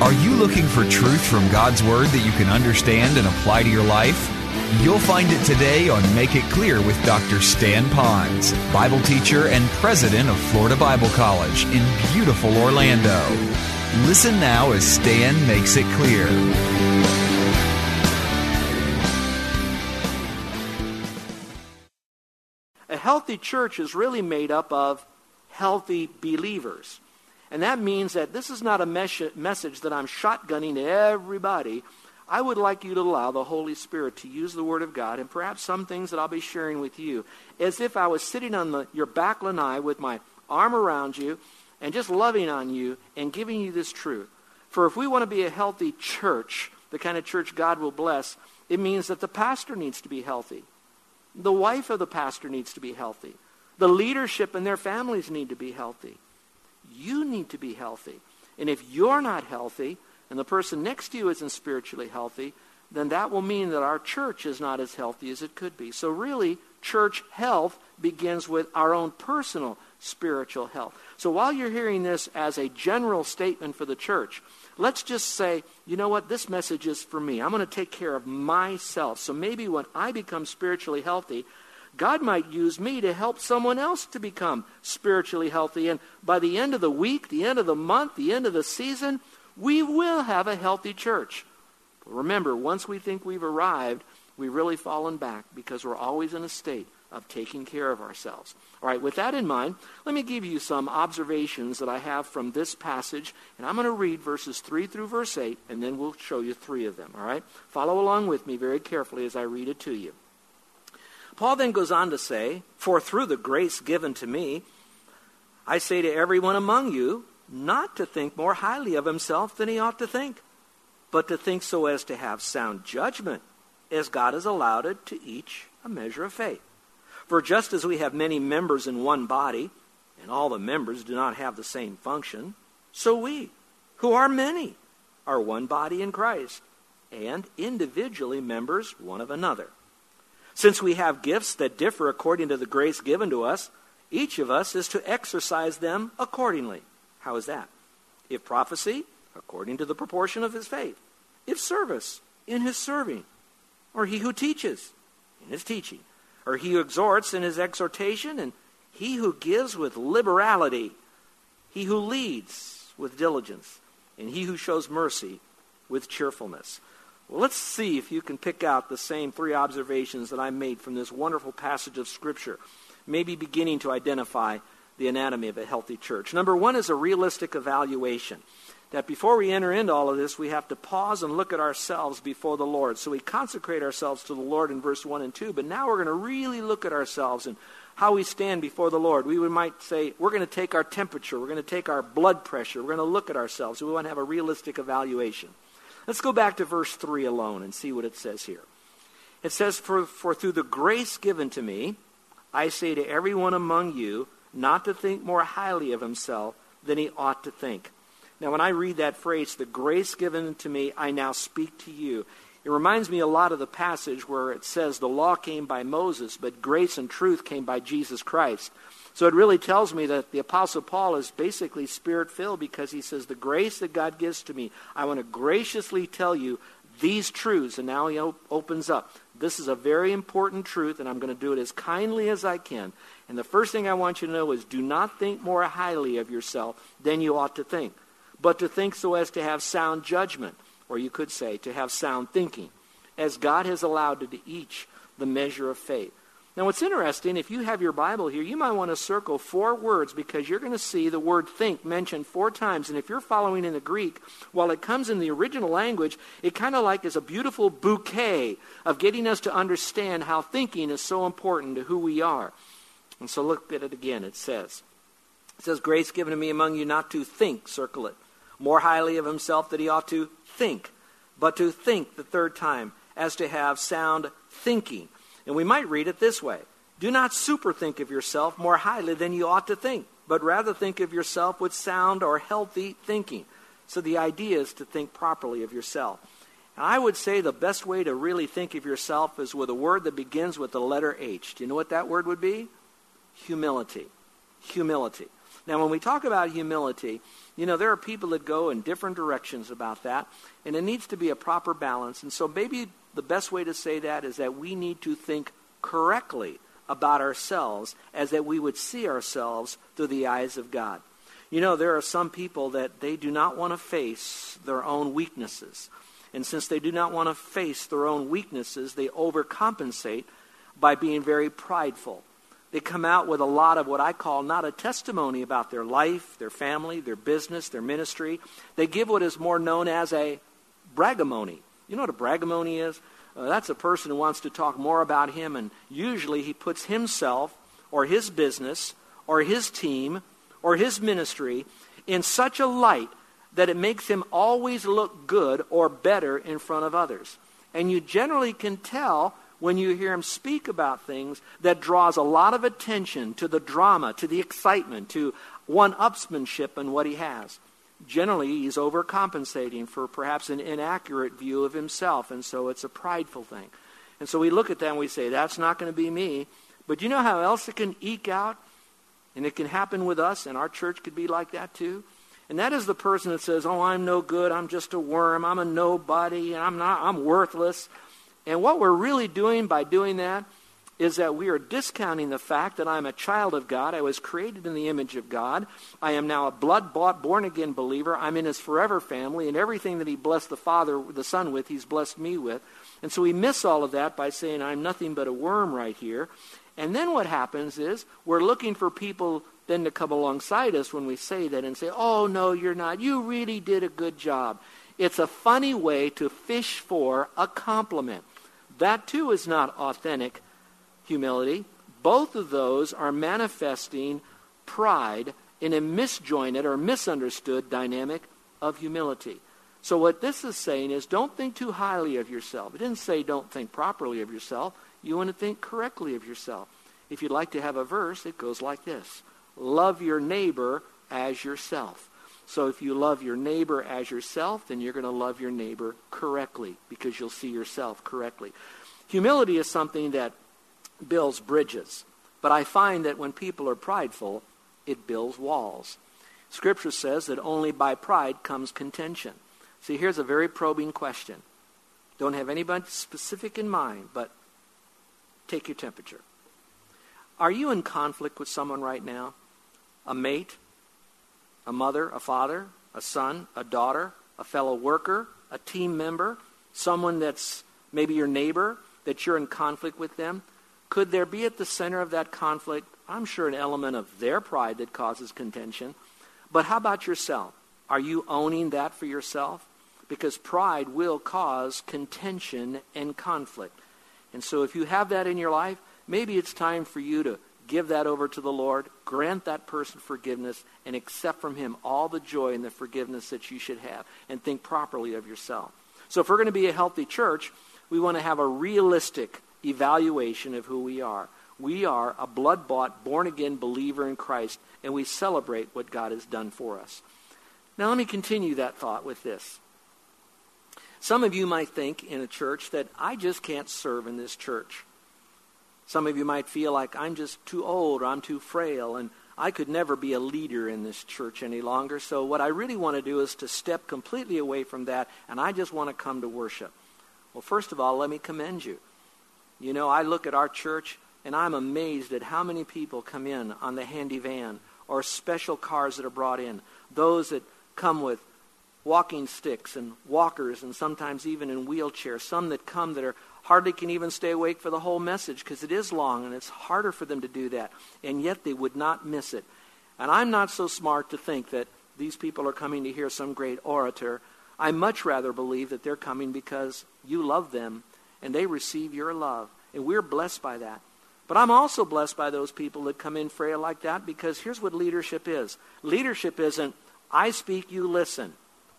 Are you looking for truth from God's Word that you can understand and apply to your life? You'll find it today on Make It Clear with Dr. Stan Ponz, Bible teacher and president of Florida Bible College in beautiful Orlando. Listen now as Stan makes it clear. A healthy church is really made up of healthy believers. And that means that this is not a mes- message that I'm shotgunning to everybody. I would like you to allow the Holy Spirit to use the Word of God and perhaps some things that I'll be sharing with you as if I was sitting on the, your back lanai with my arm around you and just loving on you and giving you this truth. For if we want to be a healthy church, the kind of church God will bless, it means that the pastor needs to be healthy. The wife of the pastor needs to be healthy. The leadership and their families need to be healthy. You need to be healthy. And if you're not healthy, and the person next to you isn't spiritually healthy, then that will mean that our church is not as healthy as it could be. So, really, church health begins with our own personal spiritual health. So, while you're hearing this as a general statement for the church, let's just say, you know what, this message is for me. I'm going to take care of myself. So, maybe when I become spiritually healthy, God might use me to help someone else to become spiritually healthy. And by the end of the week, the end of the month, the end of the season, we will have a healthy church. But remember, once we think we've arrived, we've really fallen back because we're always in a state of taking care of ourselves. All right, with that in mind, let me give you some observations that I have from this passage, and I'm going to read verses 3 through verse 8, and then we'll show you three of them. All right? Follow along with me very carefully as I read it to you. Paul then goes on to say, For through the grace given to me, I say to everyone among you, not to think more highly of himself than he ought to think, but to think so as to have sound judgment, as God has allowed it to each a measure of faith. For just as we have many members in one body, and all the members do not have the same function, so we, who are many, are one body in Christ, and individually members one of another. Since we have gifts that differ according to the grace given to us, each of us is to exercise them accordingly. How is that? If prophecy, according to the proportion of his faith. If service, in his serving. Or he who teaches, in his teaching. Or he who exhorts, in his exhortation. And he who gives with liberality. He who leads with diligence. And he who shows mercy with cheerfulness. Let's see if you can pick out the same three observations that I made from this wonderful passage of Scripture, maybe beginning to identify the anatomy of a healthy church. Number one is a realistic evaluation. That before we enter into all of this, we have to pause and look at ourselves before the Lord. So we consecrate ourselves to the Lord in verse 1 and 2, but now we're going to really look at ourselves and how we stand before the Lord. We might say, we're going to take our temperature, we're going to take our blood pressure, we're going to look at ourselves. We want to have a realistic evaluation. Let's go back to verse 3 alone and see what it says here. It says, For, for through the grace given to me, I say to everyone among you, not to think more highly of himself than he ought to think. Now, when I read that phrase, the grace given to me, I now speak to you. It reminds me a lot of the passage where it says the law came by Moses, but grace and truth came by Jesus Christ. So it really tells me that the Apostle Paul is basically spirit filled because he says, The grace that God gives to me, I want to graciously tell you these truths. And now he op- opens up. This is a very important truth, and I'm going to do it as kindly as I can. And the first thing I want you to know is do not think more highly of yourself than you ought to think, but to think so as to have sound judgment, or you could say to have sound thinking, as God has allowed to each the measure of faith. Now, what's interesting, if you have your Bible here, you might want to circle four words because you're going to see the word think mentioned four times. And if you're following in the Greek, while it comes in the original language, it kind of like is a beautiful bouquet of getting us to understand how thinking is so important to who we are. And so look at it again. It says, It says, Grace given to me among you not to think, circle it, more highly of himself that he ought to think, but to think the third time, as to have sound thinking. And we might read it this way Do not superthink of yourself more highly than you ought to think, but rather think of yourself with sound or healthy thinking. So the idea is to think properly of yourself. And I would say the best way to really think of yourself is with a word that begins with the letter H. Do you know what that word would be? Humility. Humility. Now, when we talk about humility, you know, there are people that go in different directions about that, and it needs to be a proper balance. And so maybe the best way to say that is that we need to think correctly about ourselves as that we would see ourselves through the eyes of God. You know, there are some people that they do not want to face their own weaknesses. And since they do not want to face their own weaknesses, they overcompensate by being very prideful. They come out with a lot of what I call not a testimony about their life, their family, their business, their ministry. They give what is more known as a bragamony. You know what a bragamony is? Uh, that's a person who wants to talk more about him, and usually he puts himself or his business or his team or his ministry in such a light that it makes him always look good or better in front of others. And you generally can tell when you hear him speak about things that draws a lot of attention to the drama, to the excitement, to one-upsmanship in what he has generally he's overcompensating for perhaps an inaccurate view of himself, and so it's a prideful thing. And so we look at that and we say, that's not going to be me. But you know how else it can eke out? And it can happen with us, and our church could be like that too. And that is the person that says, Oh, I'm no good, I'm just a worm, I'm a nobody, and I'm not I'm worthless. And what we're really doing by doing that is that we are discounting the fact that I'm a child of God. I was created in the image of God. I am now a blood bought, born again believer. I'm in his forever family, and everything that he blessed the Father, the Son with, he's blessed me with. And so we miss all of that by saying, I'm nothing but a worm right here. And then what happens is we're looking for people then to come alongside us when we say that and say, Oh, no, you're not. You really did a good job. It's a funny way to fish for a compliment. That too is not authentic humility. Both of those are manifesting pride in a misjoined or misunderstood dynamic of humility. So, what this is saying is don't think too highly of yourself. It didn't say don't think properly of yourself. You want to think correctly of yourself. If you'd like to have a verse, it goes like this Love your neighbor as yourself. So, if you love your neighbor as yourself, then you're going to love your neighbor correctly because you'll see yourself correctly. Humility is something that builds bridges. But I find that when people are prideful, it builds walls. Scripture says that only by pride comes contention. See, here's a very probing question. Don't have anybody specific in mind, but take your temperature. Are you in conflict with someone right now? A mate, a mother, a father, a son, a daughter, a fellow worker, a team member, someone that's maybe your neighbor, that you're in conflict with them? Could there be at the center of that conflict, I'm sure, an element of their pride that causes contention? But how about yourself? Are you owning that for yourself? Because pride will cause contention and conflict. And so if you have that in your life, maybe it's time for you to give that over to the Lord, grant that person forgiveness, and accept from him all the joy and the forgiveness that you should have, and think properly of yourself. So if we're going to be a healthy church, we want to have a realistic evaluation of who we are. We are a blood bought, born again believer in Christ, and we celebrate what God has done for us. Now, let me continue that thought with this. Some of you might think in a church that I just can't serve in this church. Some of you might feel like I'm just too old or I'm too frail and I could never be a leader in this church any longer. So, what I really want to do is to step completely away from that and I just want to come to worship. Well, first of all, let me commend you. You know, I look at our church and I'm amazed at how many people come in on the Handi-Van or special cars that are brought in. Those that come with walking sticks and walkers and sometimes even in wheelchairs. Some that come that are hardly can even stay awake for the whole message because it is long and it's harder for them to do that. And yet they would not miss it. And I'm not so smart to think that these people are coming to hear some great orator. I much rather believe that they're coming because you love them and they receive your love. And we're blessed by that. But I'm also blessed by those people that come in frail like that because here's what leadership is leadership isn't, I speak, you listen.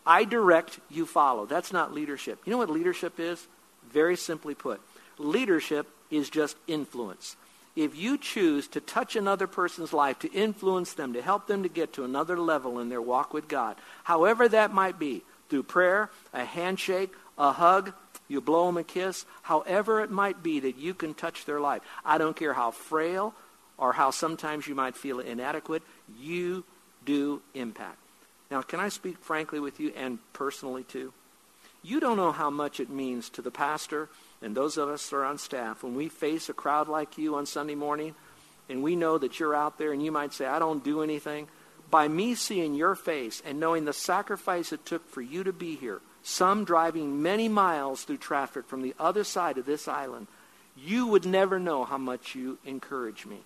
I direct, you follow. That's not leadership. You know what leadership is? Very simply put, leadership is just influence. If you choose to touch another person's life, to influence them, to help them to get to another level in their walk with God, however that might be, through prayer, a handshake, a hug, you blow them a kiss, however it might be that you can touch their life. I don't care how frail or how sometimes you might feel inadequate, you do impact. Now, can I speak frankly with you and personally too? You don't know how much it means to the pastor and those of us that are on staff when we face a crowd like you on Sunday morning and we know that you're out there and you might say, I don't do anything. By me seeing your face and knowing the sacrifice it took for you to be here, some driving many miles through traffic from the other side of this island, you would never know how much you encourage me.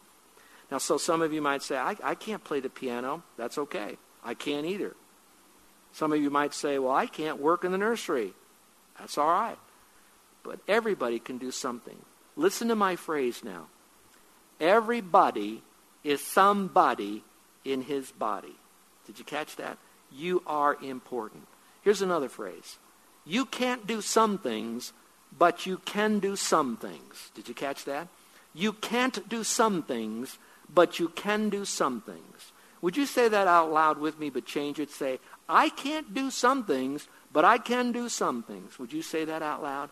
Now, so some of you might say, I, I can't play the piano. That's okay. I can't either. Some of you might say, well, I can't work in the nursery. That's all right. But everybody can do something. Listen to my phrase now. Everybody is somebody in his body. Did you catch that? You are important. Here's another phrase. You can't do some things, but you can do some things. Did you catch that? You can't do some things, but you can do some things. Would you say that out loud with me, but change it? Say, I can't do some things, but I can do some things. Would you say that out loud?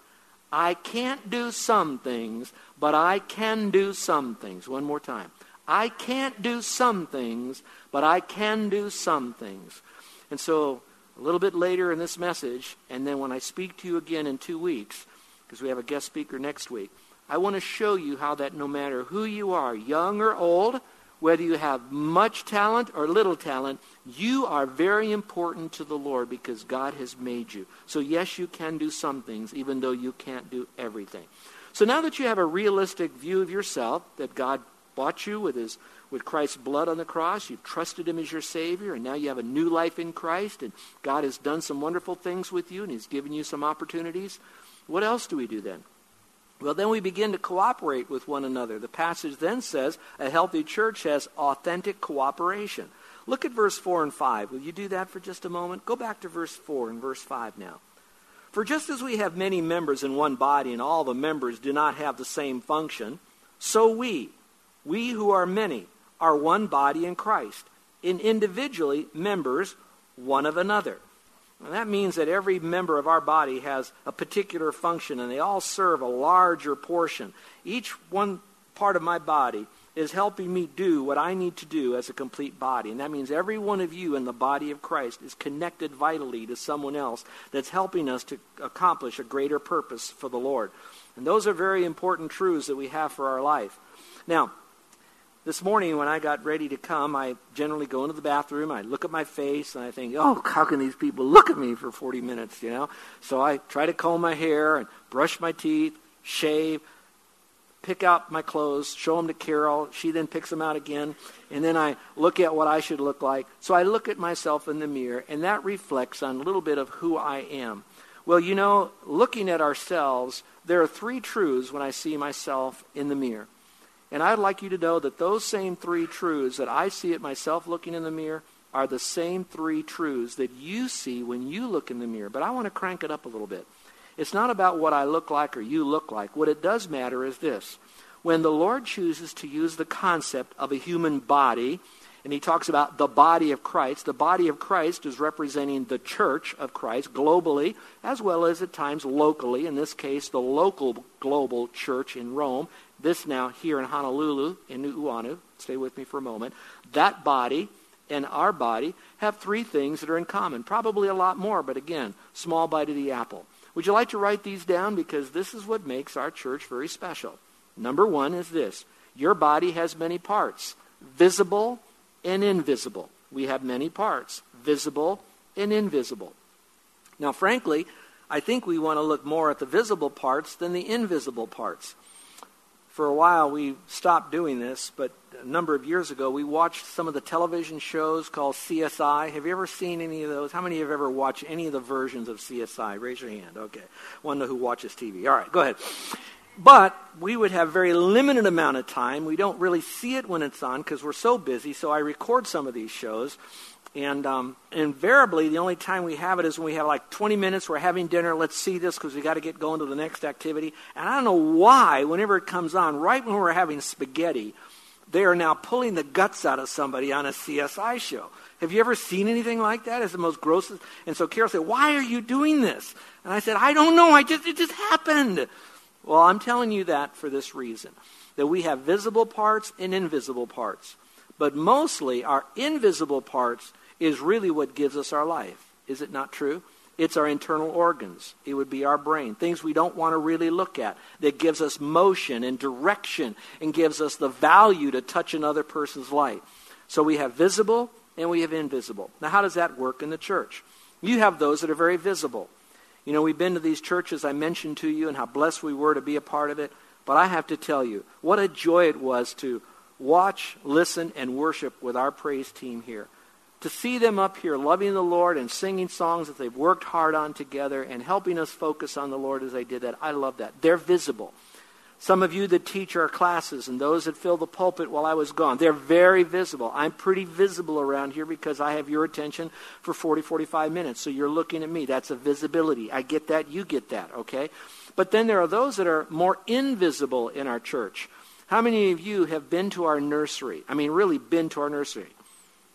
I can't do some things, but I can do some things. One more time. I can't do some things, but I can do some things. And so a little bit later in this message, and then when I speak to you again in two weeks, because we have a guest speaker next week, I want to show you how that no matter who you are, young or old, whether you have much talent or little talent, you are very important to the Lord because God has made you. So, yes, you can do some things, even though you can't do everything. So, now that you have a realistic view of yourself, that God bought you with his with Christ's blood on the cross. You've trusted him as your Savior, and now you have a new life in Christ, and God has done some wonderful things with you, and he's given you some opportunities. What else do we do then? Well, then we begin to cooperate with one another. The passage then says a healthy church has authentic cooperation. Look at verse 4 and 5. Will you do that for just a moment? Go back to verse 4 and verse 5 now. For just as we have many members in one body, and all the members do not have the same function, so we, we who are many, are one body in Christ, and individually members one of another. And that means that every member of our body has a particular function, and they all serve a larger portion. Each one part of my body is helping me do what I need to do as a complete body. And that means every one of you in the body of Christ is connected vitally to someone else that's helping us to accomplish a greater purpose for the Lord. And those are very important truths that we have for our life. Now, this morning when I got ready to come, I generally go into the bathroom, I look at my face, and I think, oh, how can these people look at me for 40 minutes, you know? So I try to comb my hair and brush my teeth, shave, pick out my clothes, show them to Carol. She then picks them out again, and then I look at what I should look like. So I look at myself in the mirror, and that reflects on a little bit of who I am. Well, you know, looking at ourselves, there are three truths when I see myself in the mirror. And I'd like you to know that those same three truths that I see at myself looking in the mirror are the same three truths that you see when you look in the mirror. But I want to crank it up a little bit. It's not about what I look like or you look like. What it does matter is this. When the Lord chooses to use the concept of a human body, and he talks about the body of Christ, the body of Christ is representing the church of Christ globally, as well as at times locally, in this case, the local global church in Rome, this now here in Honolulu, in Nu'uanu, stay with me for a moment, that body and our body have three things that are in common. Probably a lot more, but again, small bite of the apple. Would you like to write these down? Because this is what makes our church very special. Number one is this your body has many parts, visible and invisible. We have many parts, visible and invisible. Now, frankly, I think we want to look more at the visible parts than the invisible parts for a while we stopped doing this, but a number of years ago we watched some of the television shows called CSI. Have you ever seen any of those? How many have ever watched any of the versions of CSI? Raise your hand. Okay. One who watches TV. All right, go ahead. But we would have very limited amount of time. We don't really see it when it's on because we're so busy. So I record some of these shows. And um, invariably, the only time we have it is when we have like 20 minutes, we're having dinner, let's see this because we got to get going to the next activity. And I don't know why, whenever it comes on, right when we're having spaghetti, they are now pulling the guts out of somebody on a CSI show. Have you ever seen anything like that? It's the most grossest. And so Carol said, Why are you doing this? And I said, I don't know. I just, it just happened. Well, I'm telling you that for this reason that we have visible parts and invisible parts. But mostly, our invisible parts is really what gives us our life. Is it not true? It's our internal organs. It would be our brain. Things we don't want to really look at that gives us motion and direction and gives us the value to touch another person's life. So we have visible and we have invisible. Now, how does that work in the church? You have those that are very visible. You know, we've been to these churches I mentioned to you and how blessed we were to be a part of it. But I have to tell you, what a joy it was to watch, listen, and worship with our praise team here to see them up here loving the Lord and singing songs that they've worked hard on together and helping us focus on the Lord as they did that. I love that. They're visible. Some of you that teach our classes and those that fill the pulpit while I was gone, they're very visible. I'm pretty visible around here because I have your attention for 40, 45 minutes. So you're looking at me. That's a visibility. I get that. You get that. Okay? But then there are those that are more invisible in our church. How many of you have been to our nursery? I mean, really been to our nursery.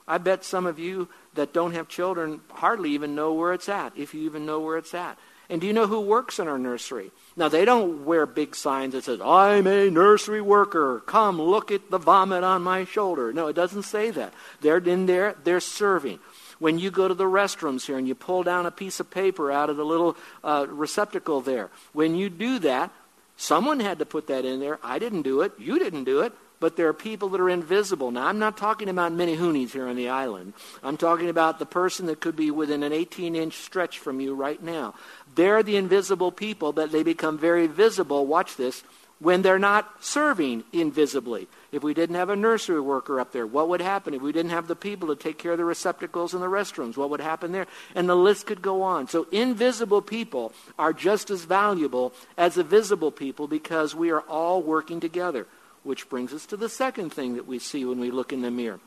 I bet some of you that don't have children hardly even know where it's at, if you even know where it's at. And do you know who works in our nursery? Now, they don't wear big signs that says, I'm a nursery worker. Come look at the vomit on my shoulder. No, it doesn't say that. They're in there, they're serving. When you go to the restrooms here and you pull down a piece of paper out of the little uh, receptacle there, when you do that, someone had to put that in there. I didn't do it. You didn't do it but there are people that are invisible. Now, I'm not talking about menehunes here on the island. I'm talking about the person that could be within an 18 inch stretch from you right now. They're the invisible people that they become very visible, watch this, when they're not serving invisibly. If we didn't have a nursery worker up there, what would happen? If we didn't have the people to take care of the receptacles in the restrooms, what would happen there? And the list could go on. So invisible people are just as valuable as the visible people because we are all working together. Which brings us to the second thing that we see when we look in the mirror.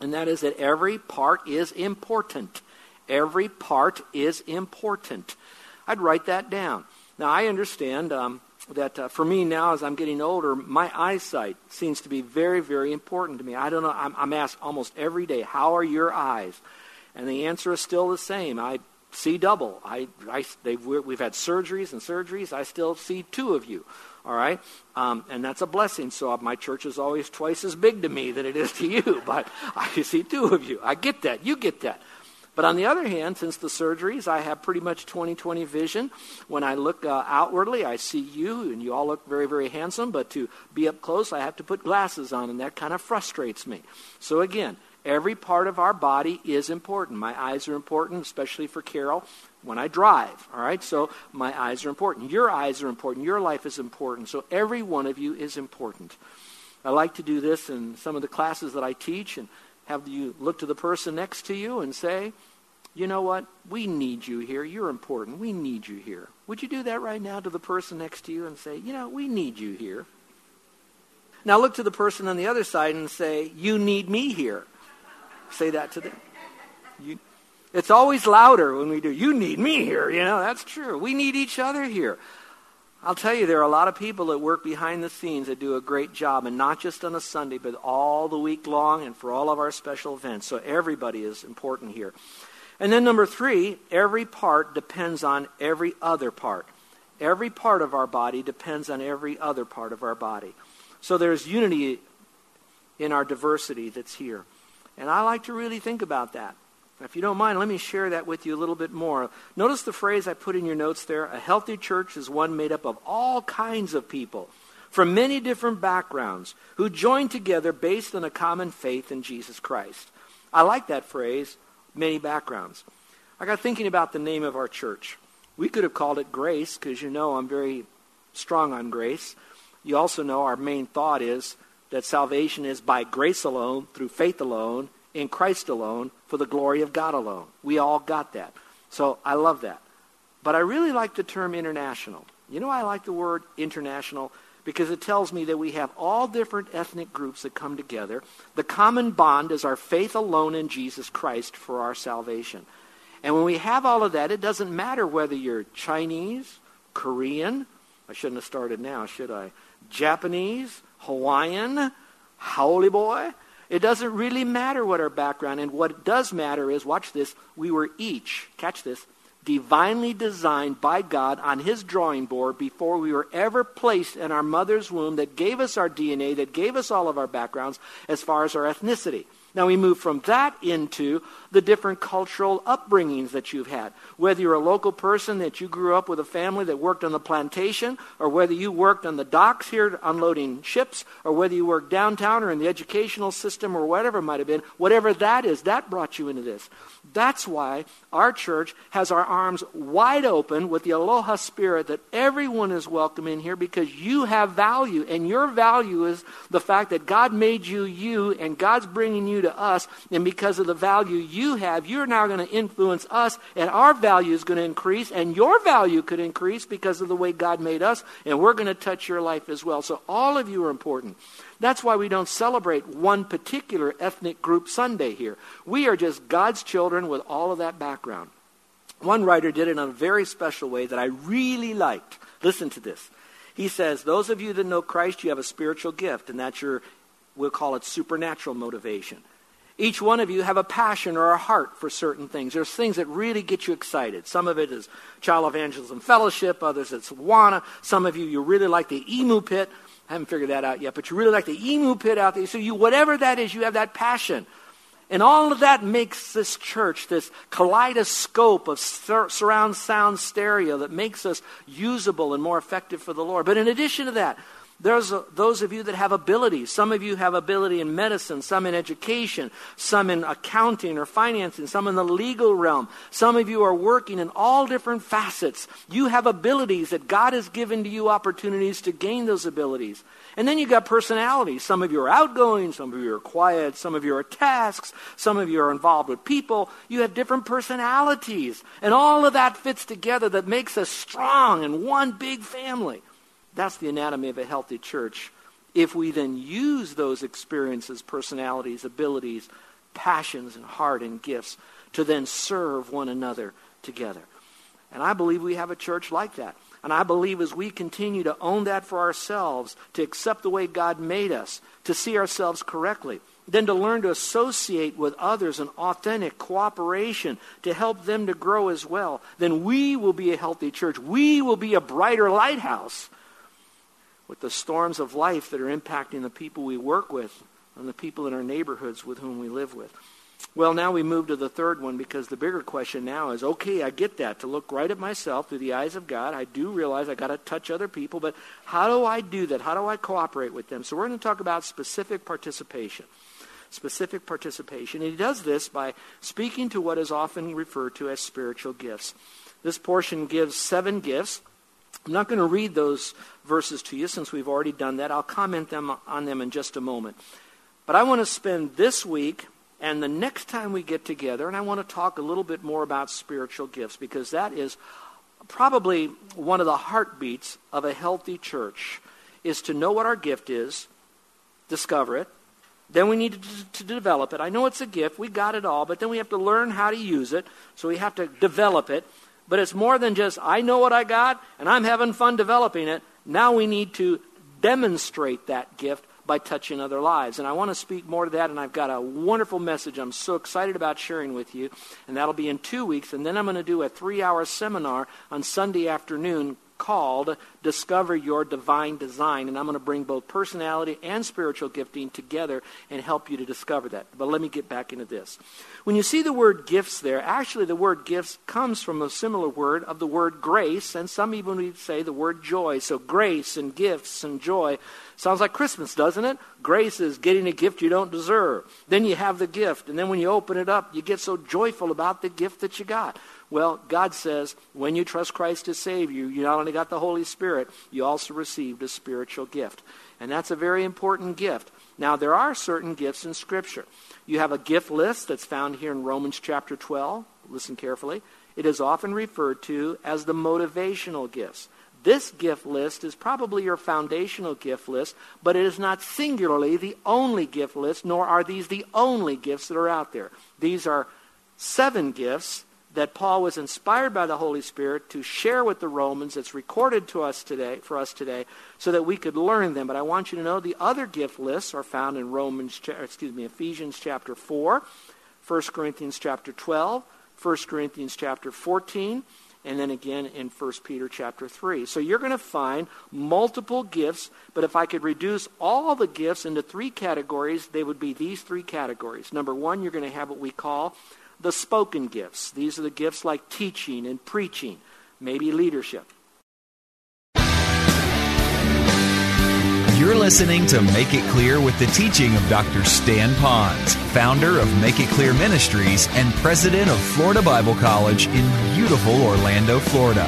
And that is that every part is important. Every part is important. I'd write that down. Now, I understand um, that uh, for me now, as I'm getting older, my eyesight seems to be very, very important to me. I don't know, I'm, I'm asked almost every day, how are your eyes? And the answer is still the same. I see double. I, I, we've had surgeries and surgeries. I still see two of you. All right? Um, and that's a blessing. So my church is always twice as big to me than it is to you. But I see two of you. I get that. You get that. But on the other hand, since the surgeries, I have pretty much 20 20 vision. When I look uh, outwardly, I see you, and you all look very, very handsome. But to be up close, I have to put glasses on, and that kind of frustrates me. So again, Every part of our body is important. My eyes are important, especially for Carol when I drive. All right, so my eyes are important. Your eyes are important. Your life is important. So every one of you is important. I like to do this in some of the classes that I teach and have you look to the person next to you and say, you know what? We need you here. You're important. We need you here. Would you do that right now to the person next to you and say, you know, we need you here? Now look to the person on the other side and say, you need me here. Say that to them. You, it's always louder when we do. You need me here. You know, that's true. We need each other here. I'll tell you, there are a lot of people that work behind the scenes that do a great job, and not just on a Sunday, but all the week long and for all of our special events. So everybody is important here. And then number three, every part depends on every other part. Every part of our body depends on every other part of our body. So there's unity in our diversity that's here. And I like to really think about that. If you don't mind, let me share that with you a little bit more. Notice the phrase I put in your notes there. A healthy church is one made up of all kinds of people from many different backgrounds who join together based on a common faith in Jesus Christ. I like that phrase, many backgrounds. I got thinking about the name of our church. We could have called it Grace because you know I'm very strong on grace. You also know our main thought is that salvation is by grace alone, through faith alone, in Christ alone, for the glory of God alone. We all got that. So I love that. But I really like the term international. You know I like the word international? Because it tells me that we have all different ethnic groups that come together. The common bond is our faith alone in Jesus Christ for our salvation. And when we have all of that, it doesn't matter whether you're Chinese, Korean, I shouldn't have started now, should I? Japanese, Hawaiian, haole Boy. It doesn't really matter what our background, and what does matter is, watch this, we were each, catch this, divinely designed by God on His drawing board before we were ever placed in our mother's womb that gave us our DNA, that gave us all of our backgrounds as far as our ethnicity. Now we move from that into the different cultural upbringings that you've had. Whether you're a local person that you grew up with a family that worked on the plantation, or whether you worked on the docks here unloading ships, or whether you worked downtown or in the educational system or whatever it might have been, whatever that is, that brought you into this. That's why our church has our arms wide open with the aloha spirit that everyone is welcome in here because you have value. And your value is the fact that God made you you and God's bringing you to us. And because of the value you have, you're now going to influence us and our value is going to increase and your value could increase because of the way God made us. And we're going to touch your life as well. So all of you are important. That's why we don't celebrate one particular ethnic group Sunday here. We are just God's children with all of that background. One writer did it in a very special way that I really liked. Listen to this. He says, Those of you that know Christ, you have a spiritual gift, and that's your, we'll call it supernatural motivation. Each one of you have a passion or a heart for certain things. There's things that really get you excited. Some of it is Child Evangelism Fellowship, others it's WANA. Some of you, you really like the imu pit. Haven't figured that out yet, but you really like the imu pit out there. So you, whatever that is, you have that passion. And all of that makes this church this kaleidoscope of sur- surround sound stereo that makes us usable and more effective for the Lord. But in addition to that, there's a, those of you that have abilities. Some of you have ability in medicine, some in education, some in accounting or financing, some in the legal realm. Some of you are working in all different facets. You have abilities that God has given to you opportunities to gain those abilities. And then you've got personalities. Some of you are outgoing, some of you are quiet, some of you are tasks, some of you are involved with people. You have different personalities. And all of that fits together that makes us strong in one big family. That's the anatomy of a healthy church. If we then use those experiences, personalities, abilities, passions, and heart and gifts to then serve one another together. And I believe we have a church like that. And I believe as we continue to own that for ourselves, to accept the way God made us, to see ourselves correctly, then to learn to associate with others in authentic cooperation to help them to grow as well, then we will be a healthy church. We will be a brighter lighthouse with the storms of life that are impacting the people we work with and the people in our neighborhoods with whom we live with. Well, now we move to the third one because the bigger question now is okay, I get that, to look right at myself through the eyes of God. I do realize I got to touch other people, but how do I do that? How do I cooperate with them? So we're going to talk about specific participation. Specific participation. And he does this by speaking to what is often referred to as spiritual gifts. This portion gives seven gifts. I'm not going to read those verses to you since we've already done that. I'll comment them on them in just a moment. But I want to spend this week and the next time we get together, and I want to talk a little bit more about spiritual gifts because that is probably one of the heartbeats of a healthy church is to know what our gift is, discover it, then we need to, to, develop it. I know it's a gift, we got it all, but then we have to learn how to use it, so we have to develop it. But it's more than just, I know what I got and I'm having fun developing it. Now we need to demonstrate that gift by touching other lives. And I want to speak more to that, and I've got a wonderful message I'm so excited about sharing with you, and that'll be in two weeks. And then I'm going to do a three hour seminar on Sunday afternoon called Discover Your Divine Design. And I'm going to bring both personality and spiritual gifting together and help you to discover that. But let me get back into this. When you see the word gifts there, actually the word gifts comes from a similar word of the word grace, and some even would say the word joy. So grace and gifts and joy sounds like Christmas, doesn't it? Grace is getting a gift you don't deserve. Then you have the gift, and then when you open it up, you get so joyful about the gift that you got. Well, God says when you trust Christ to save you, you not only got the Holy Spirit, you also received a spiritual gift. And that's a very important gift. Now, there are certain gifts in Scripture. You have a gift list that's found here in Romans chapter 12. Listen carefully. It is often referred to as the motivational gifts. This gift list is probably your foundational gift list, but it is not singularly the only gift list, nor are these the only gifts that are out there. These are seven gifts that Paul was inspired by the Holy Spirit to share with the Romans. It's recorded to us today for us today so that we could learn them. But I want you to know the other gift lists are found in Romans excuse me, Ephesians chapter 4, 1 Corinthians chapter 12, 1 Corinthians chapter 14, and then again in 1 Peter chapter 3. So you're going to find multiple gifts, but if I could reduce all the gifts into three categories, they would be these three categories. Number 1, you're going to have what we call the spoken gifts. These are the gifts like teaching and preaching, maybe leadership. You're listening to Make It Clear with the teaching of Dr. Stan Ponz, founder of Make It Clear Ministries and president of Florida Bible College in beautiful Orlando, Florida.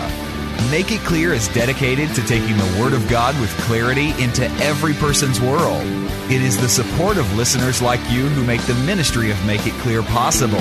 Make It Clear is dedicated to taking the Word of God with clarity into every person's world. It is the support of listeners like you who make the ministry of Make It Clear possible.